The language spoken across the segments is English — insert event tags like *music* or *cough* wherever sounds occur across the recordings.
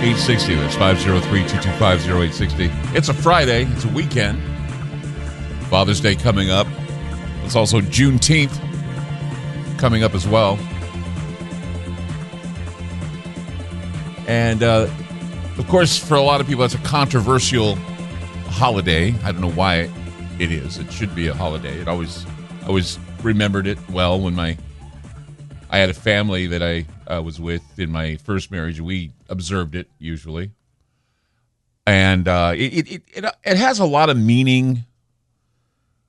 0860. That's 503 225 0860. It's a Friday, it's a weekend. Father's Day coming up. It's also Juneteenth coming up as well. And uh, of course, for a lot of people, it's a controversial holiday. I don't know why it is. It should be a holiday. It always, I always remembered it well when my I had a family that I uh, was with in my first marriage. We observed it usually, and uh, it, it it it has a lot of meaning.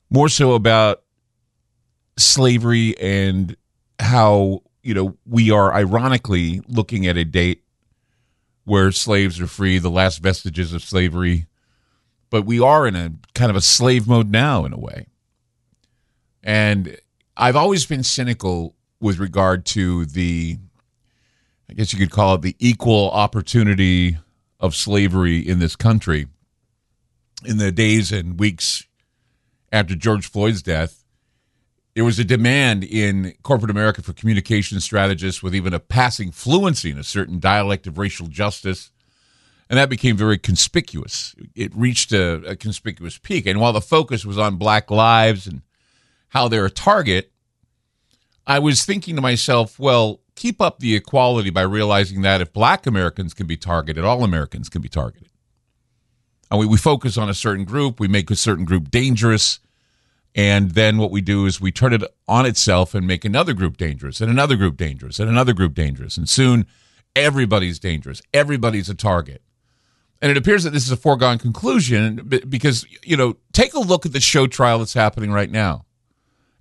More so about slavery and how you know we are ironically looking at a date where slaves are free, the last vestiges of slavery, but we are in a kind of a slave mode now in a way. And I've always been cynical with regard to the, I guess you could call it the equal opportunity of slavery in this country. In the days and weeks after George Floyd's death, there was a demand in corporate America for communication strategists with even a passing fluency in a certain dialect of racial justice. And that became very conspicuous. It reached a, a conspicuous peak. And while the focus was on black lives and how they're a target, I was thinking to myself, well, keep up the equality by realizing that if black Americans can be targeted, all Americans can be targeted. And we, we focus on a certain group, we make a certain group dangerous, and then what we do is we turn it on itself and make another group dangerous, and another group dangerous, and another group dangerous. And soon everybody's dangerous, everybody's a target. And it appears that this is a foregone conclusion because, you know, take a look at the show trial that's happening right now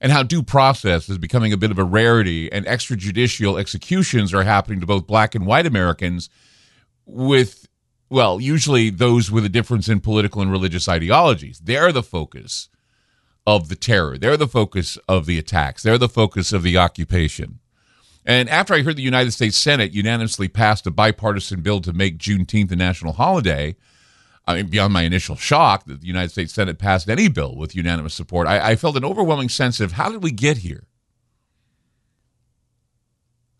and how due process is becoming a bit of a rarity and extrajudicial executions are happening to both black and white Americans with well, usually those with a difference in political and religious ideologies. They're the focus of the terror. They're the focus of the attacks. They're the focus of the occupation. And after I heard the United States Senate unanimously passed a bipartisan bill to make Juneteenth a national holiday, I mean, beyond my initial shock that the United States Senate passed any bill with unanimous support, I, I felt an overwhelming sense of how did we get here?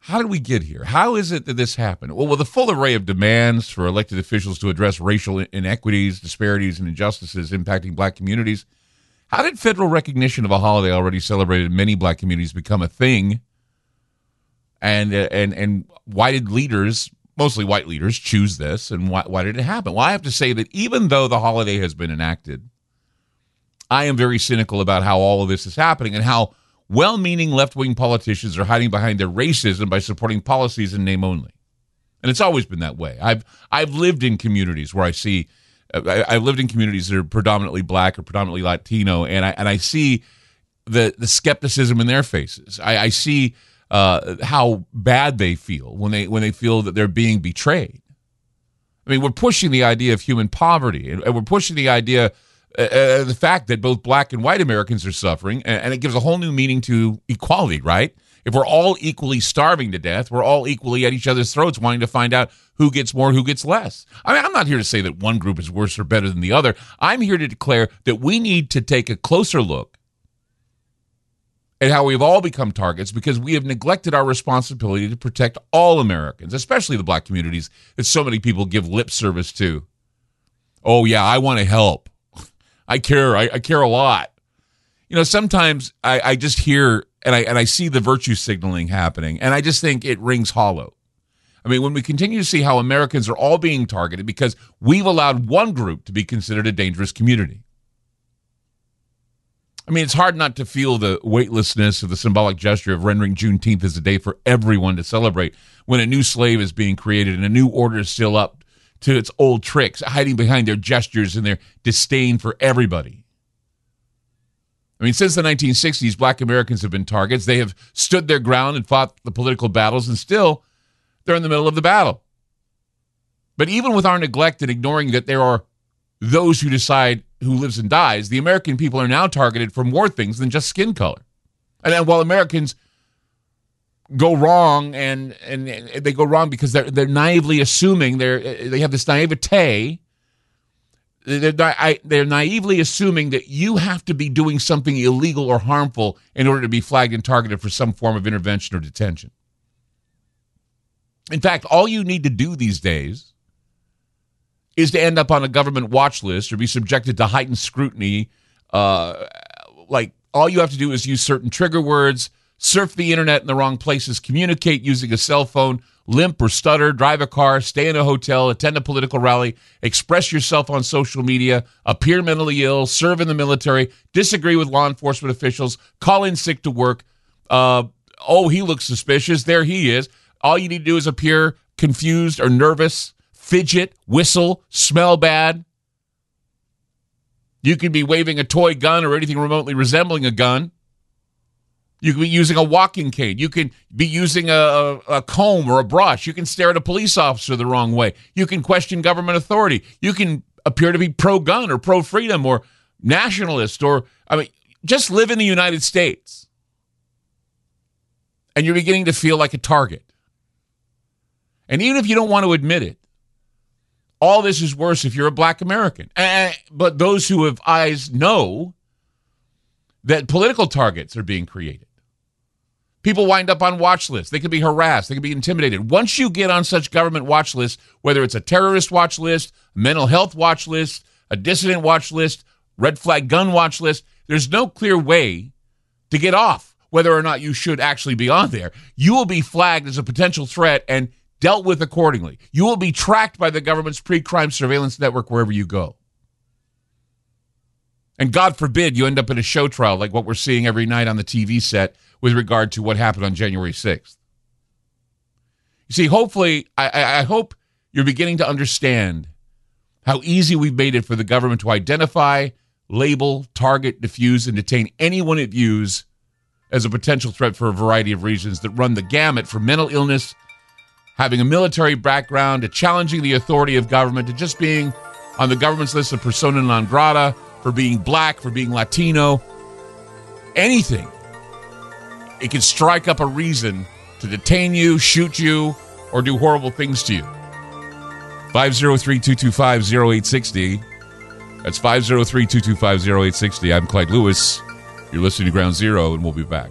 How did we get here? How is it that this happened? Well, with a full array of demands for elected officials to address racial inequities, disparities, and injustices impacting black communities, how did federal recognition of a holiday already celebrated in many black communities become a thing? And uh, and and why did leaders mostly white leaders choose this and why, why did it happen? Well i have to say that even though the holiday has been enacted i am very cynical about how all of this is happening and how well-meaning left-wing politicians are hiding behind their racism by supporting policies in name only. And it's always been that way. I've i've lived in communities where i see I, have lived in communities that are predominantly black or predominantly latino and i and i see the the skepticism in their faces. I, I see uh, how bad they feel when they when they feel that they're being betrayed. I mean, we're pushing the idea of human poverty, and, we're pushing the idea, uh, the fact that both black and white Americans are suffering, and, and, it gives a whole new meaning to equality. Right? If we're all equally starving to death, we're all equally at each other's throats wanting to find out who gets more, who gets less. I mean, I'm not here to say that one group is worse or better than the other. I'm here to declare that we need to take a closer look at how we've all become targets because we have neglected our responsibility to protect all Americans, especially the black communities that so many people give lip service to. Oh, yeah, I want to help. *laughs* I care. I, I, care a lot. You know, sometimes I, I just hear and I and I see the virtue signaling happening, and I just think it rings hollow. I mean, when we continue to see how Americans are all being targeted because we've allowed one group to be considered a dangerous community. I mean, it's hard not to feel the weightlessness of the symbolic gesture of rendering Juneteenth as a day for everyone to celebrate when a new slave is being created and a new order is still up to its old tricks, hiding behind their gestures and their disdain for everybody. I mean, since the 1960s, black Americans have been targets. They have stood their ground and fought the political battles, and still they're in the middle of the battle. But even with our neglect and ignoring that there are those who decide who lives and dies, the American people are now targeted for more things than just skin color. And then while Americans go wrong and and they go wrong because they're they're naively assuming they're they have this naivete they're, they're naively assuming that you have to be doing something illegal or harmful in order to be flagged and targeted for some form of intervention or detention. In fact, all you need to do these days is to end up on a government watch list or be subjected to heightened scrutiny. Uh, like all you have to do is use certain trigger words, surf the internet in the wrong places, communicate using a cell phone, limp or stutter, drive a car, stay in a hotel, attend a political rally, express yourself on social media, appear mentally ill, serve in the military, disagree with law enforcement officials, call in sick to work. Uh, oh, he looks suspicious. There he is. All you need to do is appear confused or nervous fidget, whistle, smell bad. You could be waving a toy gun or anything remotely resembling a gun. You could be using a walking cane. You can be using a, a, comb or a brush. You can stare at a police officer the wrong way. You can question government authority. You can appear to be pro gun or pro freedom or nationalist or, I mean, just live in the United States. And you're beginning to feel like a target. And even if you don't want to admit it, all this is worse if you're a black American. But those who have eyes know that political targets are being created. People wind up on watch lists. They can be harassed. They can be intimidated. Once you get on such government watch lists, whether it's a terrorist watch list, mental health watch list, a dissident watch list, red flag gun watch list, there's no clear way to get off whether or not you should actually be on there. You will be flagged as a potential threat and dealt with accordingly. You will be tracked by the government's pre crime surveillance network wherever you go. And God forbid you end up in a show trial like what we're seeing every night on the TV set with regard to what happened on January 6th. You see, hopefully, I, I hope you're beginning to understand how easy we've made it for the government to identify, label, target, diffuse, and detain anyone it views as a potential threat for a variety of reasons that run the gamut from mental illness having a military background, to challenging the authority of government, to just being on the government's list of persona non grata, for being black, for being Latino, anything. It can strike up a reason to detain you, shoot you, or do horrible things to you. 503 225 0860. That's 503 225 0860. I'm Clyde Lewis. You're listening to Ground Zero, and we'll be back.